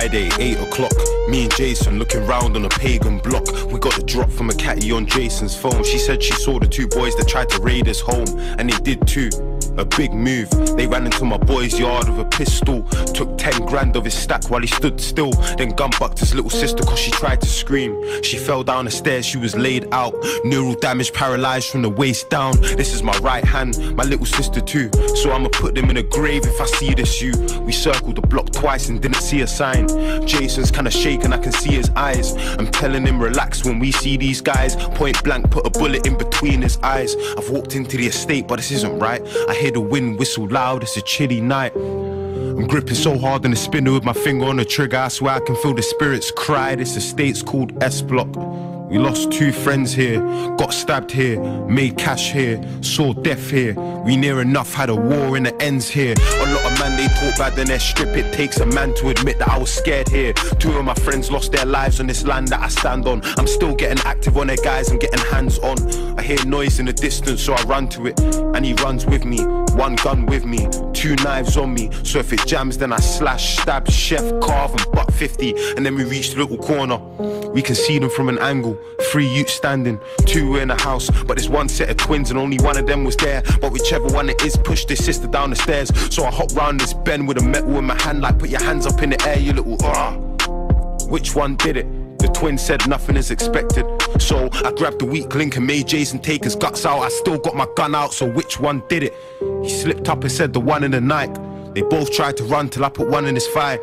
Friday, 8 o'clock. Me and Jason looking round on a pagan block. We got the drop from a catty on Jason's phone. She said she saw the two boys that tried to raid his home, and they did too. A big move. They ran into my boy's yard with a pistol. Took 10 grand of his stack while he stood still. Then gun bucked his little sister cause she tried to scream. She fell down the stairs, she was laid out. Neural damage, paralyzed from the waist down. This is my right hand, my little sister too. So I'ma put them in a grave if I see this you. We circled the block twice and didn't see a sign. Jason's kinda shaking, I can see his eyes. I'm telling him relax when we see these guys. Point blank, put a bullet in between his eyes. I've walked into the estate, but this isn't right. I hear the wind whistle loud, it's a chilly night. I'm gripping so hard on the spinner with my finger on the trigger. I swear I can feel the spirits cry. This estate's called S Block. We lost two friends here, got stabbed here, made cash here, saw death here. We near enough had a war in the ends here. A lot of man they talk bad then they strip. It takes a man to admit that I was scared here. Two of my friends lost their lives on this land that I stand on. I'm still getting active on it, guys. I'm getting hands on. I hear noise in the distance, so I run to it, and he runs with me. One gun with me, two knives on me. So if it jams, then I slash, stab, chef, carve, and butt 50. And then we reach the little corner. We can see them from an angle. Three youths standing, two in the house, but there's one set of twins and only one of them was there. But whichever one it is, pushed his sister down the stairs. So I hop round this bend with a metal in my hand, like put your hands up in the air, you little ah. Which one did it? The twin said nothing is expected. So I grabbed the weak link and made Jason take his guts out. I still got my gun out, so which one did it? He slipped up and said the one in the night. They both tried to run till I put one in his thigh.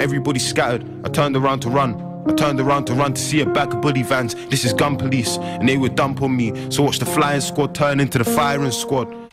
Everybody scattered. I turned around to run. I turned around to run to see a back of bully vans. This is gun police, and they would dump on me. So watch the flying squad turn into the firing squad.